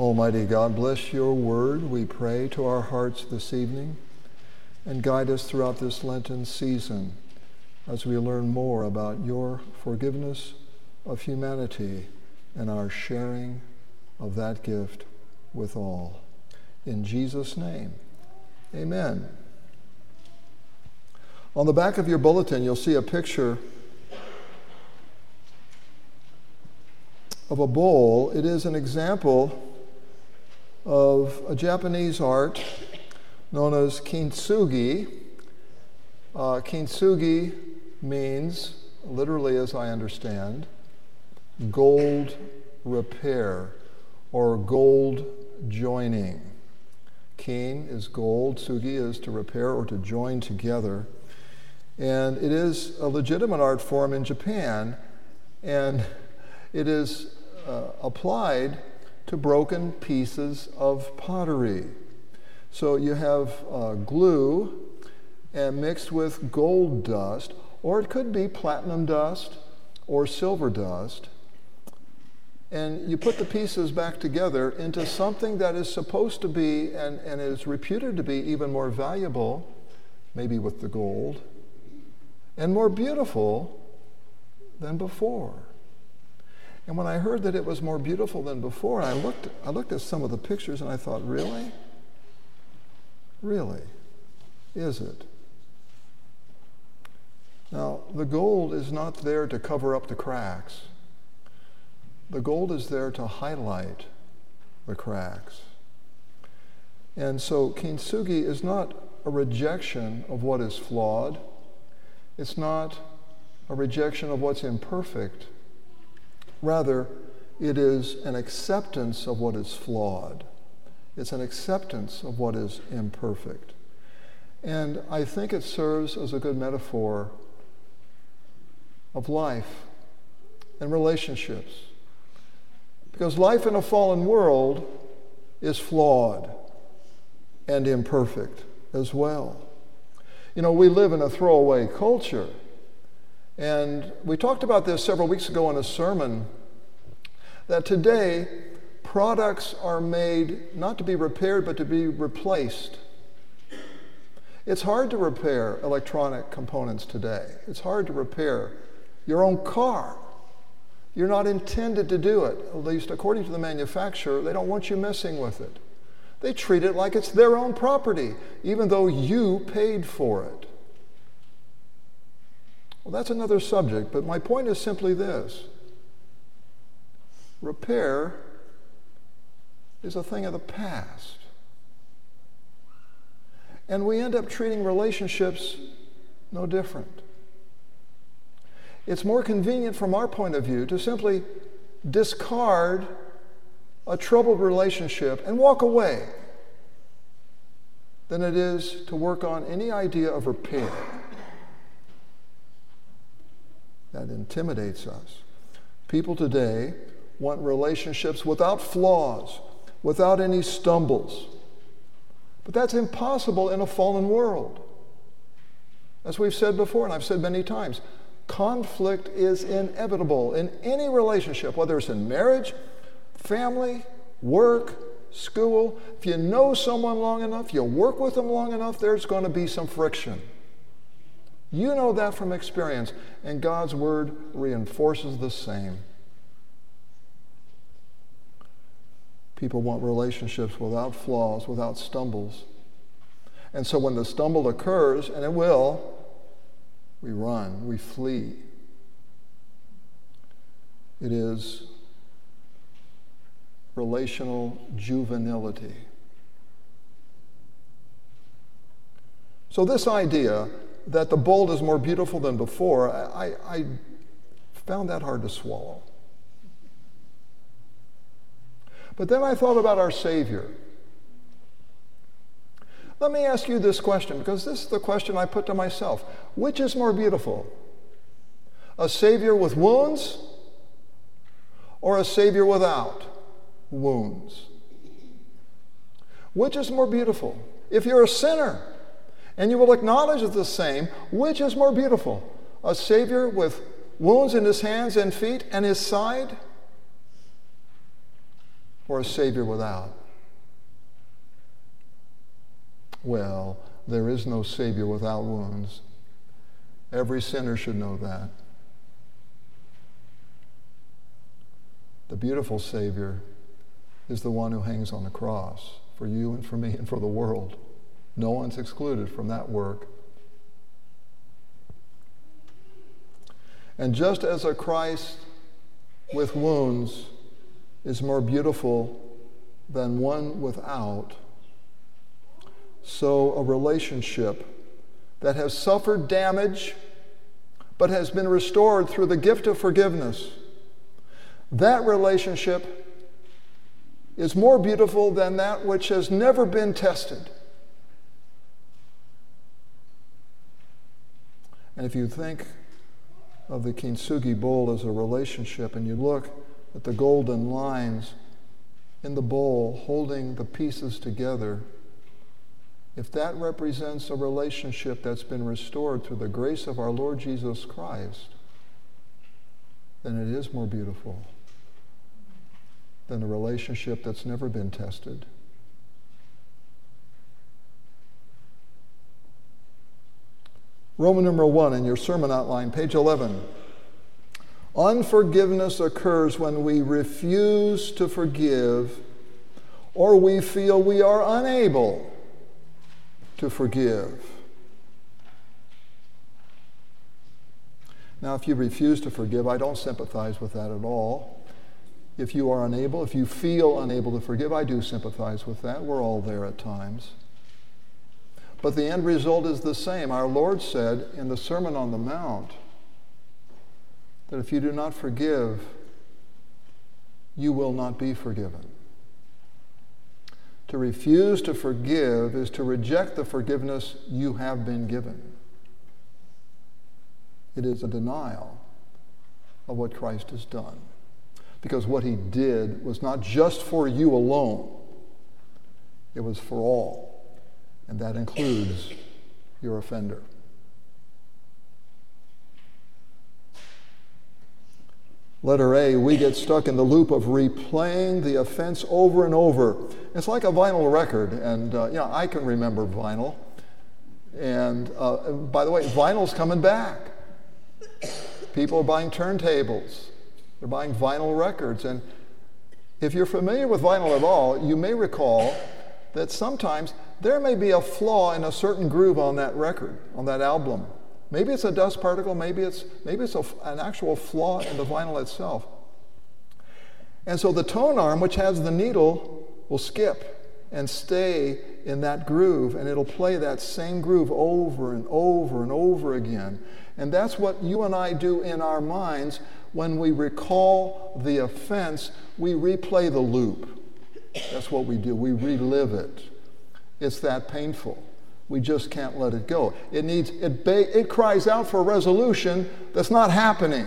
Almighty God, bless your word, we pray, to our hearts this evening and guide us throughout this Lenten season as we learn more about your forgiveness of humanity and our sharing of that gift with all. In Jesus' name, amen. On the back of your bulletin, you'll see a picture of a bowl. It is an example of a Japanese art known as kintsugi. Uh, kintsugi means, literally as I understand, gold repair or gold joining. Kin is gold, sugi is to repair or to join together. And it is a legitimate art form in Japan, and it is uh, applied to broken pieces of pottery. So you have uh, glue and mixed with gold dust, or it could be platinum dust or silver dust. And you put the pieces back together into something that is supposed to be and, and is reputed to be even more valuable, maybe with the gold, and more beautiful than before. And when I heard that it was more beautiful than before, I looked, I looked at some of the pictures and I thought, really? Really? Is it? Now, the gold is not there to cover up the cracks. The gold is there to highlight the cracks. And so kintsugi is not a rejection of what is flawed. It's not a rejection of what's imperfect. Rather, it is an acceptance of what is flawed. It's an acceptance of what is imperfect. And I think it serves as a good metaphor of life and relationships. Because life in a fallen world is flawed and imperfect as well. You know, we live in a throwaway culture. And we talked about this several weeks ago in a sermon that today products are made not to be repaired but to be replaced. It's hard to repair electronic components today. It's hard to repair your own car. You're not intended to do it, at least according to the manufacturer. They don't want you messing with it. They treat it like it's their own property, even though you paid for it. Well, that's another subject, but my point is simply this repair is a thing of the past. And we end up treating relationships no different. It's more convenient from our point of view to simply discard a troubled relationship and walk away than it is to work on any idea of repair that intimidates us. People today want relationships without flaws, without any stumbles. But that's impossible in a fallen world. As we've said before, and I've said many times, conflict is inevitable in any relationship, whether it's in marriage, family, work, school. If you know someone long enough, you work with them long enough, there's going to be some friction. You know that from experience, and God's word reinforces the same. People want relationships without flaws, without stumbles. And so when the stumble occurs, and it will, we run, we flee. It is relational juvenility. So, this idea that the bold is more beautiful than before, I, I found that hard to swallow. But then I thought about our Savior. Let me ask you this question, because this is the question I put to myself Which is more beautiful? A Savior with wounds or a Savior without wounds? Which is more beautiful? If you're a sinner, and you will acknowledge the same. Which is more beautiful? A Savior with wounds in his hands and feet and his side? or a Savior without? Well, there is no Savior without wounds. Every sinner should know that. The beautiful Savior is the one who hangs on the cross for you and for me and for the world. No one's excluded from that work. And just as a Christ with wounds is more beautiful than one without, so a relationship that has suffered damage but has been restored through the gift of forgiveness, that relationship is more beautiful than that which has never been tested. And if you think of the kintsugi bowl as a relationship and you look at the golden lines in the bowl holding the pieces together, if that represents a relationship that's been restored through the grace of our Lord Jesus Christ, then it is more beautiful than a relationship that's never been tested. Roman number one in your sermon outline, page 11. Unforgiveness occurs when we refuse to forgive or we feel we are unable to forgive. Now, if you refuse to forgive, I don't sympathize with that at all. If you are unable, if you feel unable to forgive, I do sympathize with that. We're all there at times. But the end result is the same. Our Lord said in the Sermon on the Mount that if you do not forgive, you will not be forgiven. To refuse to forgive is to reject the forgiveness you have been given. It is a denial of what Christ has done because what he did was not just for you alone, it was for all. And that includes your offender. Letter A, we get stuck in the loop of replaying the offense over and over. It's like a vinyl record, and uh, yeah, I can remember vinyl. And uh, by the way, vinyl's coming back. People are buying turntables. They're buying vinyl records. And if you're familiar with vinyl at all, you may recall that sometimes there may be a flaw in a certain groove on that record, on that album. Maybe it's a dust particle, maybe it's, maybe it's a, an actual flaw in the vinyl itself. And so the tone arm, which has the needle, will skip and stay in that groove, and it'll play that same groove over and over and over again. And that's what you and I do in our minds when we recall the offense, we replay the loop. That's what we do. We relive it. It's that painful. We just can't let it go. It needs it, it cries out for resolution that's not happening.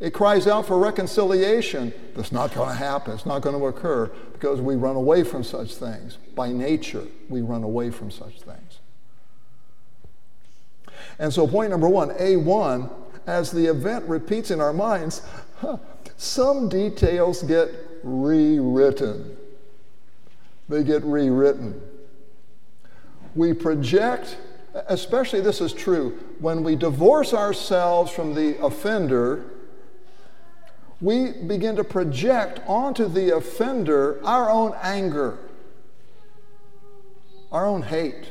It cries out for reconciliation that's not going to happen. It's not going to occur because we run away from such things. By nature, we run away from such things. And so, point number one A1 as the event repeats in our minds, some details get rewritten. They get rewritten. We project, especially this is true, when we divorce ourselves from the offender, we begin to project onto the offender our own anger, our own hate.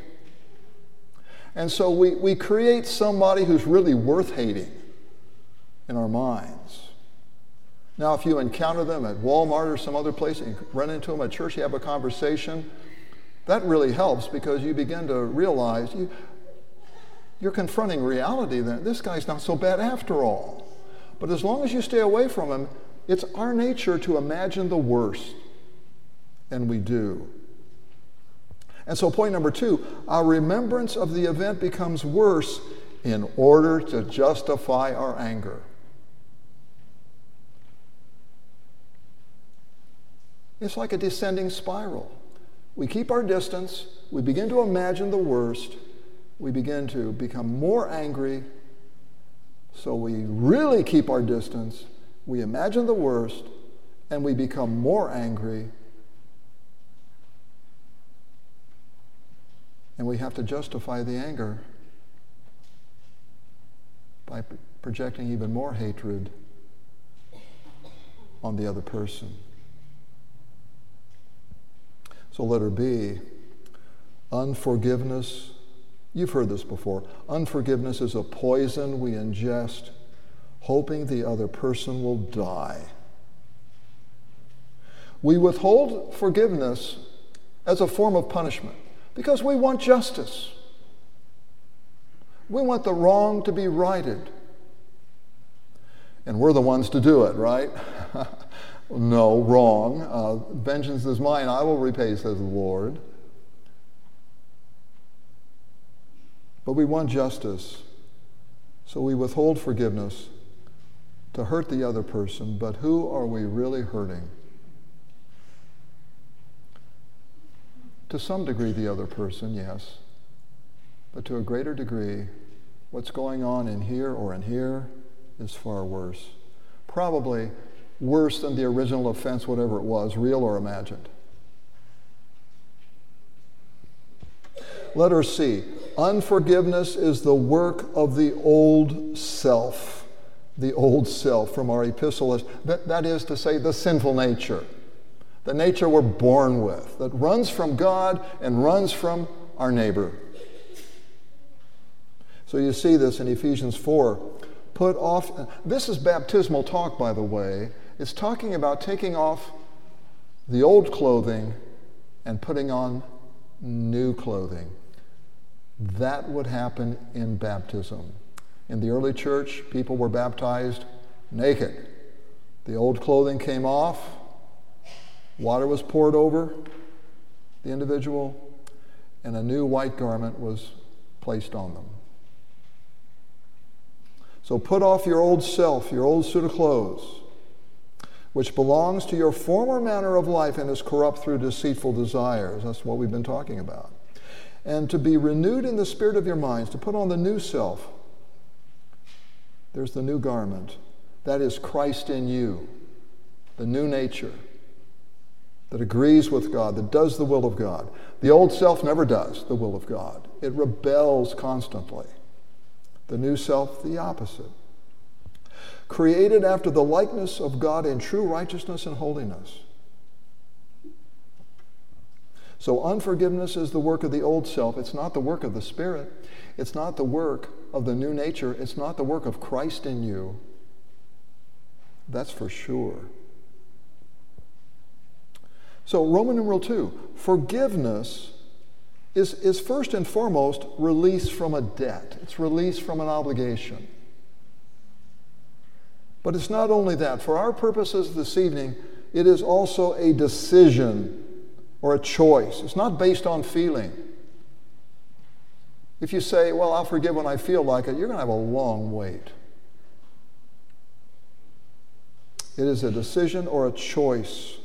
And so we, we create somebody who's really worth hating in our minds. Now, if you encounter them at Walmart or some other place, and you run into them at church, you have a conversation, that really helps because you begin to realize you, you're confronting reality that this guy's not so bad after all. But as long as you stay away from him, it's our nature to imagine the worst, and we do. And so, point number two our remembrance of the event becomes worse in order to justify our anger. It's like a descending spiral. We keep our distance, we begin to imagine the worst, we begin to become more angry, so we really keep our distance, we imagine the worst, and we become more angry, and we have to justify the anger by projecting even more hatred on the other person. So, letter B unforgiveness. You've heard this before. Unforgiveness is a poison we ingest, hoping the other person will die. We withhold forgiveness as a form of punishment because we want justice. We want the wrong to be righted. And we're the ones to do it, right? no, wrong. Uh, vengeance is mine, I will repay, says the Lord. But we want justice. So we withhold forgiveness to hurt the other person, but who are we really hurting? To some degree, the other person, yes. But to a greater degree, what's going on in here or in here is far worse. Probably worse than the original offense, whatever it was, real or imagined. Letter C. Unforgiveness is the work of the old self. The old self from our epistle is that, that is to say, the sinful nature, the nature we're born with, that runs from God and runs from our neighbor. So you see this in Ephesians 4. Put off, this is baptismal talk, by the way. It's talking about taking off the old clothing and putting on new clothing. That would happen in baptism. In the early church, people were baptized naked. The old clothing came off, water was poured over the individual, and a new white garment was placed on them. So put off your old self, your old suit of clothes, which belongs to your former manner of life and is corrupt through deceitful desires. That's what we've been talking about. And to be renewed in the spirit of your minds, to put on the new self. There's the new garment. That is Christ in you, the new nature that agrees with God, that does the will of God. The old self never does the will of God, it rebels constantly. The new self, the opposite. Created after the likeness of God in true righteousness and holiness. So, unforgiveness is the work of the old self. It's not the work of the Spirit. It's not the work of the new nature. It's not the work of Christ in you. That's for sure. So, Roman numeral 2 forgiveness is, is first and foremost release from a debt, it's release from an obligation. But it's not only that. For our purposes this evening, it is also a decision or a choice. It's not based on feeling. If you say, Well, I'll forgive when I feel like it, you're going to have a long wait. It is a decision or a choice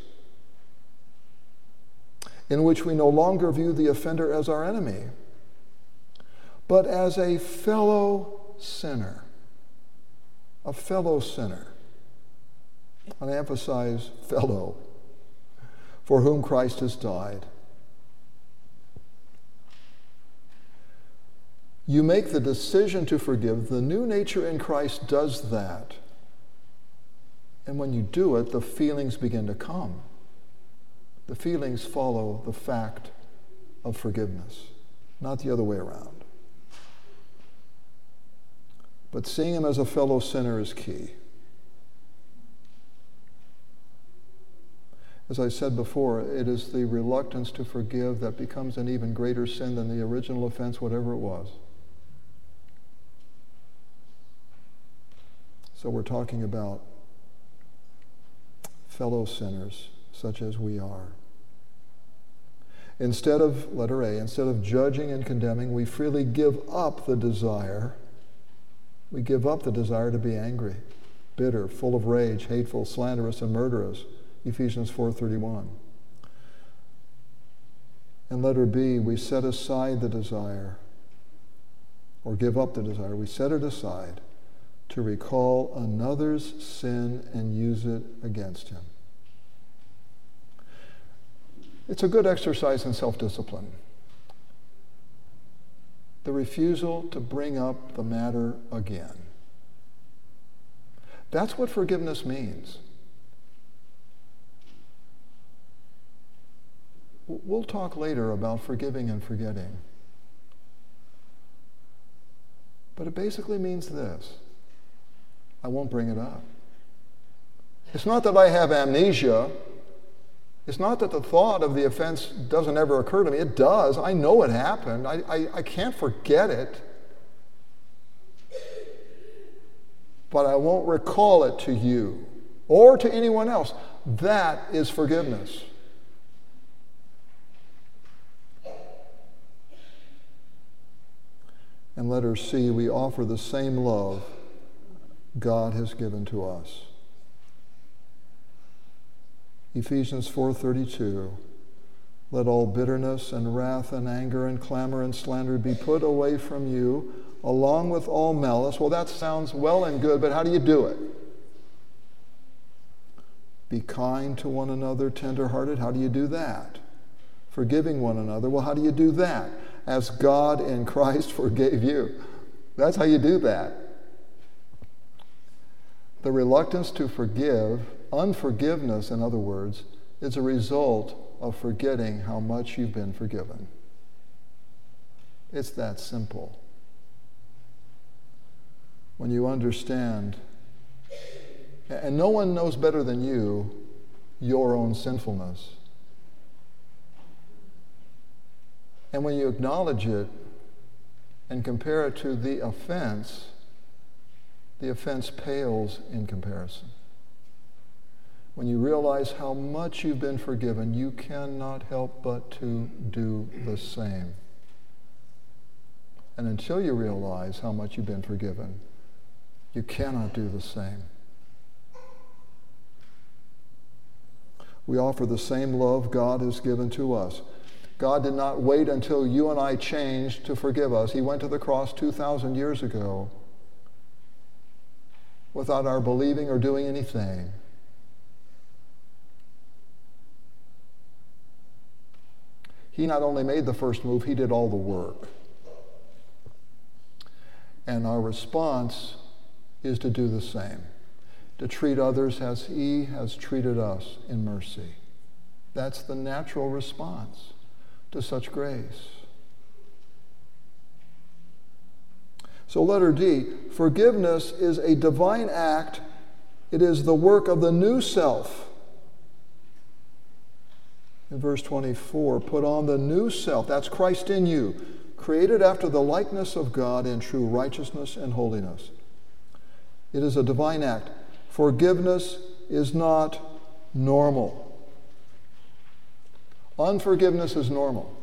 in which we no longer view the offender as our enemy, but as a fellow sinner. A fellow sinner. And I emphasize fellow, for whom Christ has died. You make the decision to forgive. The new nature in Christ does that. And when you do it, the feelings begin to come. The feelings follow the fact of forgiveness, not the other way around. But seeing him as a fellow sinner is key. As I said before, it is the reluctance to forgive that becomes an even greater sin than the original offense, whatever it was. So we're talking about fellow sinners such as we are. Instead of, letter A, instead of judging and condemning, we freely give up the desire. We give up the desire to be angry, bitter, full of rage, hateful, slanderous, and murderous. Ephesians 4:31. And letter B, we set aside the desire or give up the desire. We set it aside to recall another's sin and use it against him. It's a good exercise in self discipline. The refusal to bring up the matter again. That's what forgiveness means. We'll talk later about forgiving and forgetting. But it basically means this I won't bring it up. It's not that I have amnesia. It's not that the thought of the offense doesn't ever occur to me. It does. I know it happened. I, I, I can't forget it. But I won't recall it to you or to anyone else. That is forgiveness. And letter C, we offer the same love God has given to us. Ephesians 4:32 Let all bitterness and wrath and anger and clamor and slander be put away from you along with all malice. Well, that sounds well and good, but how do you do it? Be kind to one another, tenderhearted. How do you do that? Forgiving one another. Well, how do you do that? as God in Christ forgave you. That's how you do that. The reluctance to forgive, unforgiveness, in other words, is a result of forgetting how much you've been forgiven. It's that simple. When you understand, and no one knows better than you your own sinfulness. And when you acknowledge it and compare it to the offense, the offense pales in comparison. When you realize how much you've been forgiven, you cannot help but to do the same. And until you realize how much you've been forgiven, you cannot do the same. We offer the same love God has given to us. God did not wait until you and I changed to forgive us. He went to the cross 2,000 years ago without our believing or doing anything. He not only made the first move, he did all the work. And our response is to do the same, to treat others as he has treated us in mercy. That's the natural response to such grace. So, letter D forgiveness is a divine act, it is the work of the new self. In verse 24, put on the new self, that's Christ in you, created after the likeness of God in true righteousness and holiness. It is a divine act. Forgiveness is not normal. Unforgiveness is normal.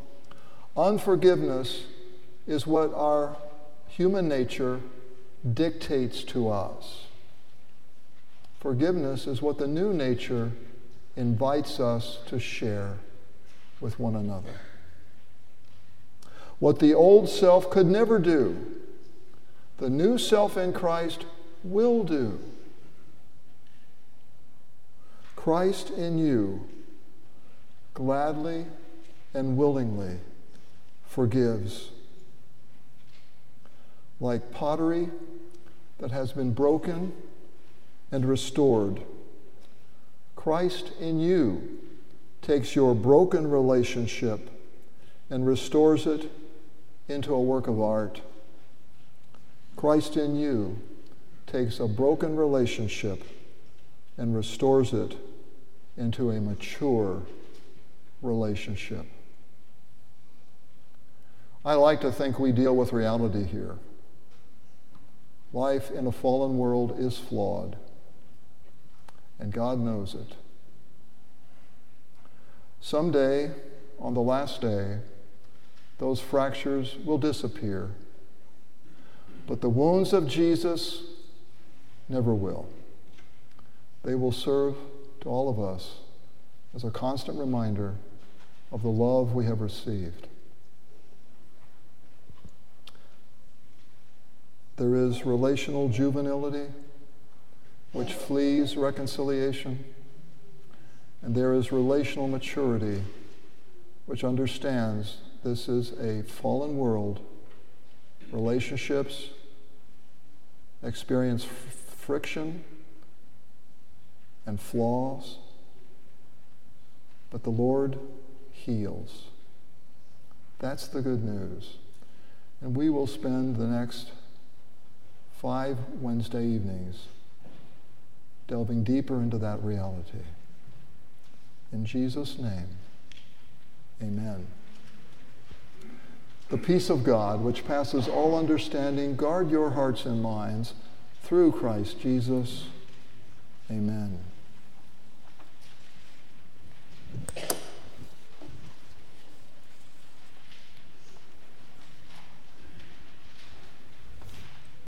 Unforgiveness is what our human nature dictates to us. Forgiveness is what the new nature invites us to share with one another. What the old self could never do, the new self in Christ will do. Christ in you gladly and willingly forgives. Like pottery that has been broken and restored, Christ in you takes your broken relationship and restores it into a work of art. Christ in you takes a broken relationship and restores it into a mature relationship. I like to think we deal with reality here. Life in a fallen world is flawed, and God knows it. Someday, on the last day, those fractures will disappear. But the wounds of Jesus never will. They will serve to all of us as a constant reminder of the love we have received. There is relational juvenility, which flees reconciliation, and there is relational maturity, which understands this is a fallen world, relationships experience f- friction and flaws, but the Lord heals. That's the good news. And we will spend the next five Wednesday evenings delving deeper into that reality. In Jesus' name, amen. The peace of God, which passes all understanding, guard your hearts and minds through Christ Jesus. Amen.